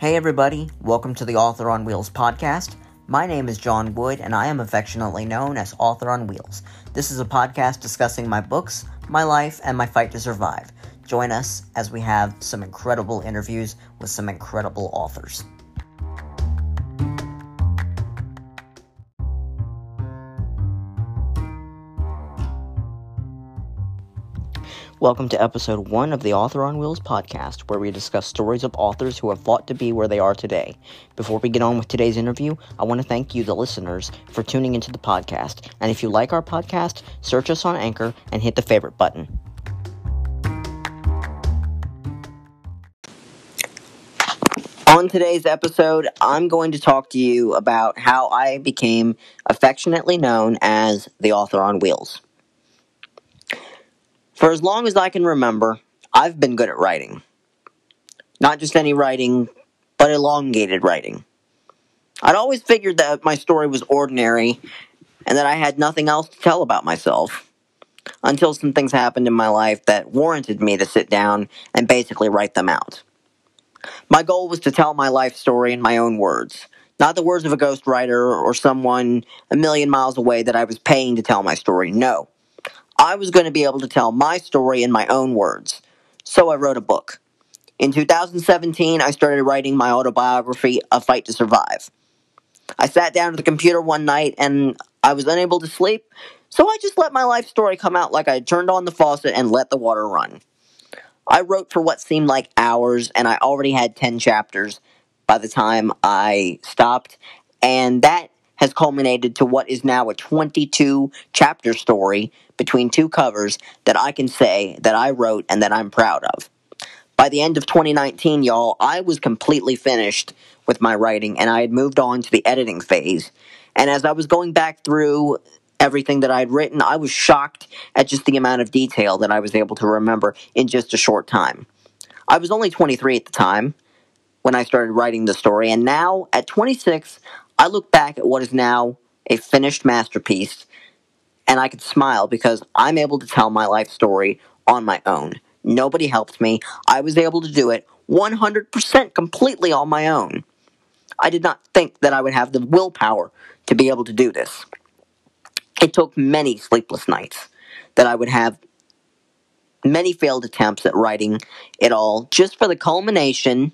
Hey, everybody, welcome to the Author on Wheels podcast. My name is John Wood, and I am affectionately known as Author on Wheels. This is a podcast discussing my books, my life, and my fight to survive. Join us as we have some incredible interviews with some incredible authors. Welcome to episode one of the Author on Wheels podcast, where we discuss stories of authors who have fought to be where they are today. Before we get on with today's interview, I want to thank you, the listeners, for tuning into the podcast. And if you like our podcast, search us on Anchor and hit the favorite button. On today's episode, I'm going to talk to you about how I became affectionately known as the Author on Wheels. For as long as I can remember, I've been good at writing. Not just any writing, but elongated writing. I'd always figured that my story was ordinary and that I had nothing else to tell about myself. Until some things happened in my life that warranted me to sit down and basically write them out. My goal was to tell my life story in my own words, not the words of a ghostwriter or someone a million miles away that I was paying to tell my story. No. I was going to be able to tell my story in my own words. So I wrote a book. In 2017, I started writing my autobiography, A Fight to Survive. I sat down at the computer one night and I was unable to sleep, so I just let my life story come out like I turned on the faucet and let the water run. I wrote for what seemed like hours, and I already had 10 chapters by the time I stopped, and that has culminated to what is now a 22 chapter story between two covers that I can say that I wrote and that I'm proud of. By the end of 2019, y'all, I was completely finished with my writing and I had moved on to the editing phase. And as I was going back through everything that I had written, I was shocked at just the amount of detail that I was able to remember in just a short time. I was only 23 at the time when I started writing the story, and now at 26, I look back at what is now a finished masterpiece and I could smile because I'm able to tell my life story on my own. Nobody helped me. I was able to do it 100% completely on my own. I did not think that I would have the willpower to be able to do this. It took many sleepless nights that I would have many failed attempts at writing it all just for the culmination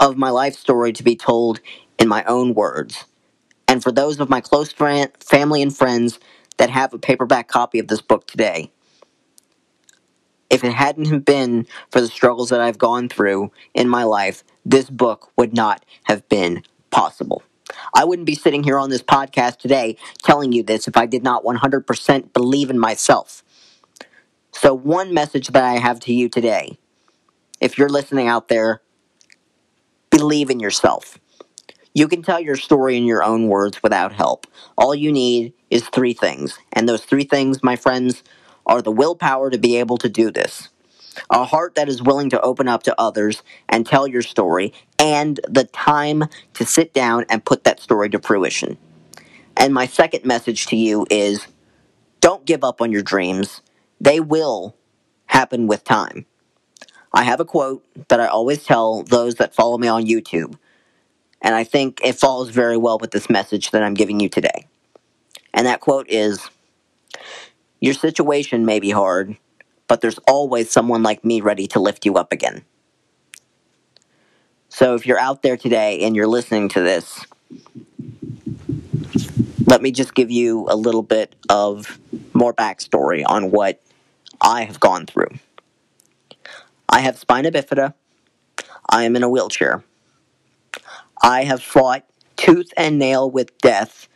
of my life story to be told in my own words and for those of my close friend, family and friends that have a paperback copy of this book today. If it hadn't been for the struggles that I've gone through in my life, this book would not have been possible. I wouldn't be sitting here on this podcast today telling you this if I did not 100% believe in myself. So, one message that I have to you today, if you're listening out there, believe in yourself. You can tell your story in your own words without help. All you need is three things. And those three things, my friends, are the willpower to be able to do this, a heart that is willing to open up to others and tell your story, and the time to sit down and put that story to fruition. And my second message to you is don't give up on your dreams. They will happen with time. I have a quote that I always tell those that follow me on YouTube and I think it falls very well with this message that I'm giving you today. And that quote is Your situation may be hard, but there's always someone like me ready to lift you up again. So if you're out there today and you're listening to this, let me just give you a little bit of more backstory on what I have gone through. I have spina bifida. I am in a wheelchair. I have fought tooth and nail with death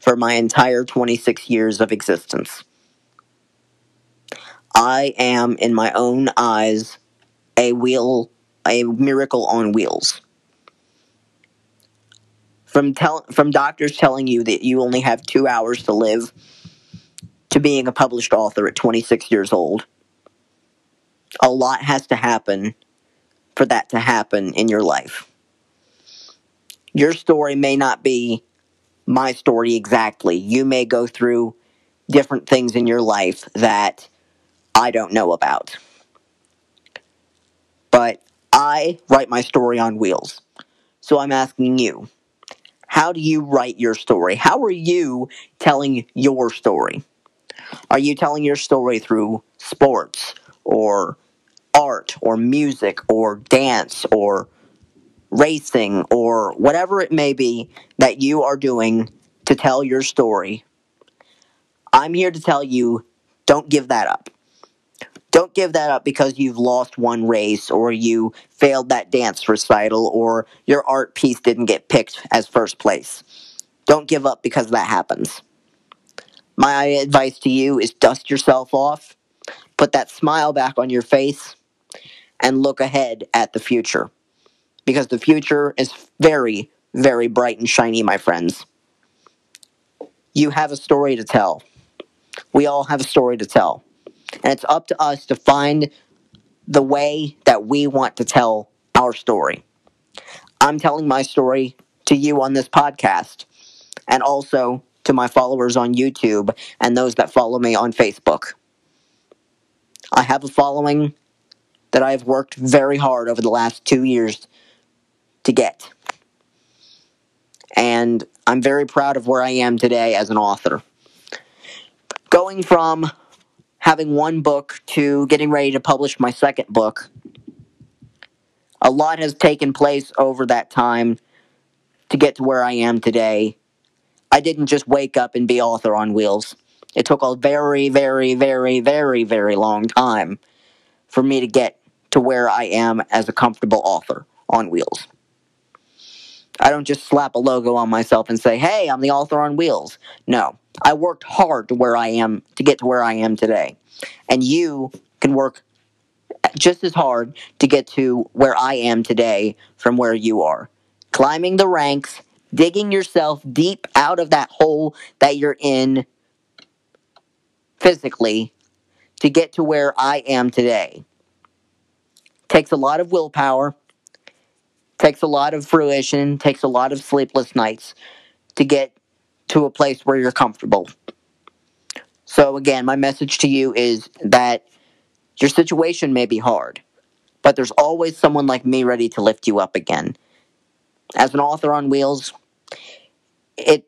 for my entire 26 years of existence. I am, in my own eyes, a wheel, a miracle on wheels. From tell, from doctors telling you that you only have two hours to live, to being a published author at 26 years old, a lot has to happen for that to happen in your life your story may not be my story exactly. You may go through different things in your life that I don't know about. But I write my story on wheels. So I'm asking you, how do you write your story? How are you telling your story? Are you telling your story through sports or art or music or dance or racing or whatever it may be that you are doing to tell your story? I'm here to tell you don't give that up. Don't give that up because you've lost one race or you failed that dance recital or your art piece didn't get picked as first place. Don't give up because that happens. My advice to you is dust yourself off, put that smile back on your face, and look ahead at the future. Because the future is very, very bright and shiny, my friends. You have a story to tell. We all have a story to tell. And it's up to us to find the way that we want to tell our story. I'm telling my story to you on this podcast and also to my followers on YouTube and those that follow me on Facebook. I have a following that I have worked very hard over the last two years to get. And I'm very proud of where I am today as an author. Going from having one book to getting ready to publish my second book. A lot has taken place over that time to get to where I am today. I didn't just wake up and be author on wheels. It took a very, very, very, very, very long time for me to get to where I am as a comfortable author on wheels. I don't just slap a logo on myself and say, hey, I'm the author on wheels. No. I worked hard to where I am to get to where I am today. And you can work just as hard to get to where I am today from where you are. Climbing the ranks, digging yourself deep out of that hole that you're in physically to get to where I am today. Takes a lot of willpower, takes a lot of fruition, takes a lot of sleepless nights to get to a place where you're comfortable. So, again, my message to you is that your situation may be hard, but there's always someone like me ready to lift you up again. As an author on wheels, it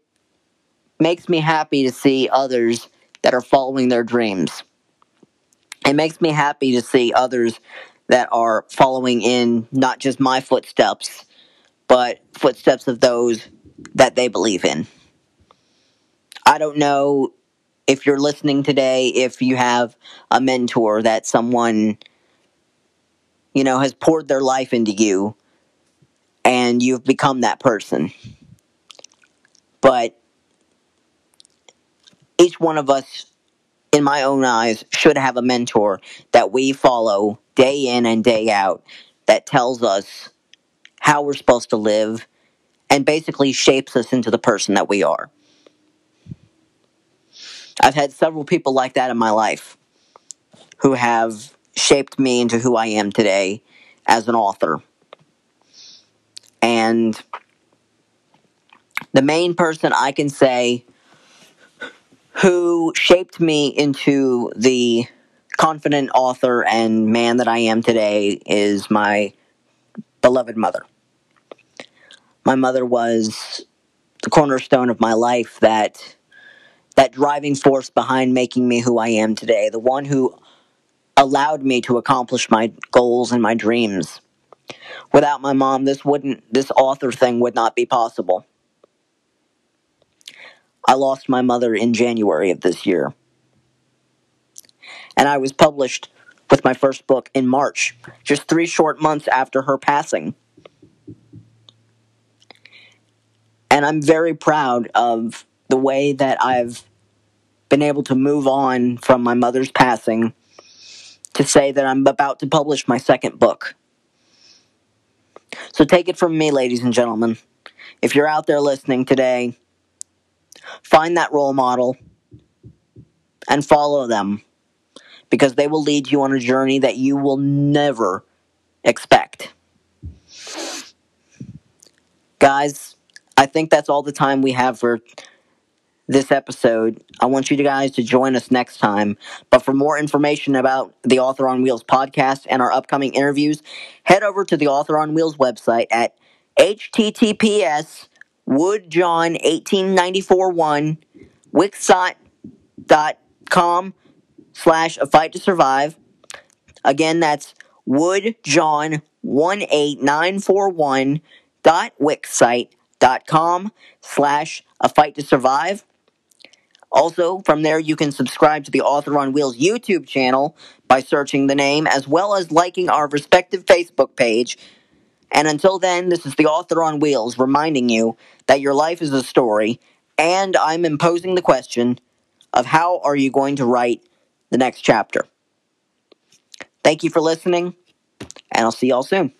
makes me happy to see others that are following their dreams. It makes me happy to see others that are following in not just my footsteps, but footsteps of those that they believe in. I don't know if you're listening today, if you have a mentor that someone, you know, has poured their life into you and you've become that person. But each one of us, in my own eyes, should have a mentor that we follow day in and day out that tells us how we're supposed to live and basically shapes us into the person that we are. I've had several people like that in my life who have shaped me into who I am today as an author. And the main person I can say who shaped me into the confident author and man that I am today is my beloved mother. My mother was the cornerstone of my life that that driving force behind making me who I am today, the one who allowed me to accomplish my goals and my dreams. Without my mom, this wouldn't this author thing would not be possible. I lost my mother in January of this year. And I was published with my first book in March, just 3 short months after her passing. And I'm very proud of the way that I've been able to move on from my mother's passing to say that I'm about to publish my second book. So take it from me, ladies and gentlemen. If you're out there listening today, find that role model and follow them because they will lead you on a journey that you will never expect. Guys, I think that's all the time we have for this episode. I want you guys to join us next time. But for more information about the Author on Wheels podcast and our upcoming interviews, head over to the Author on Wheels website at https woodjohn18941 wixsite.com slash a fight to survive. Again, that's woodjohn18941 dot wixsite.com slash a fight to survive. Also, from there, you can subscribe to the Author on Wheels YouTube channel by searching the name, as well as liking our respective Facebook page. And until then, this is the Author on Wheels reminding you that your life is a story, and I'm imposing the question of how are you going to write the next chapter. Thank you for listening, and I'll see y'all soon.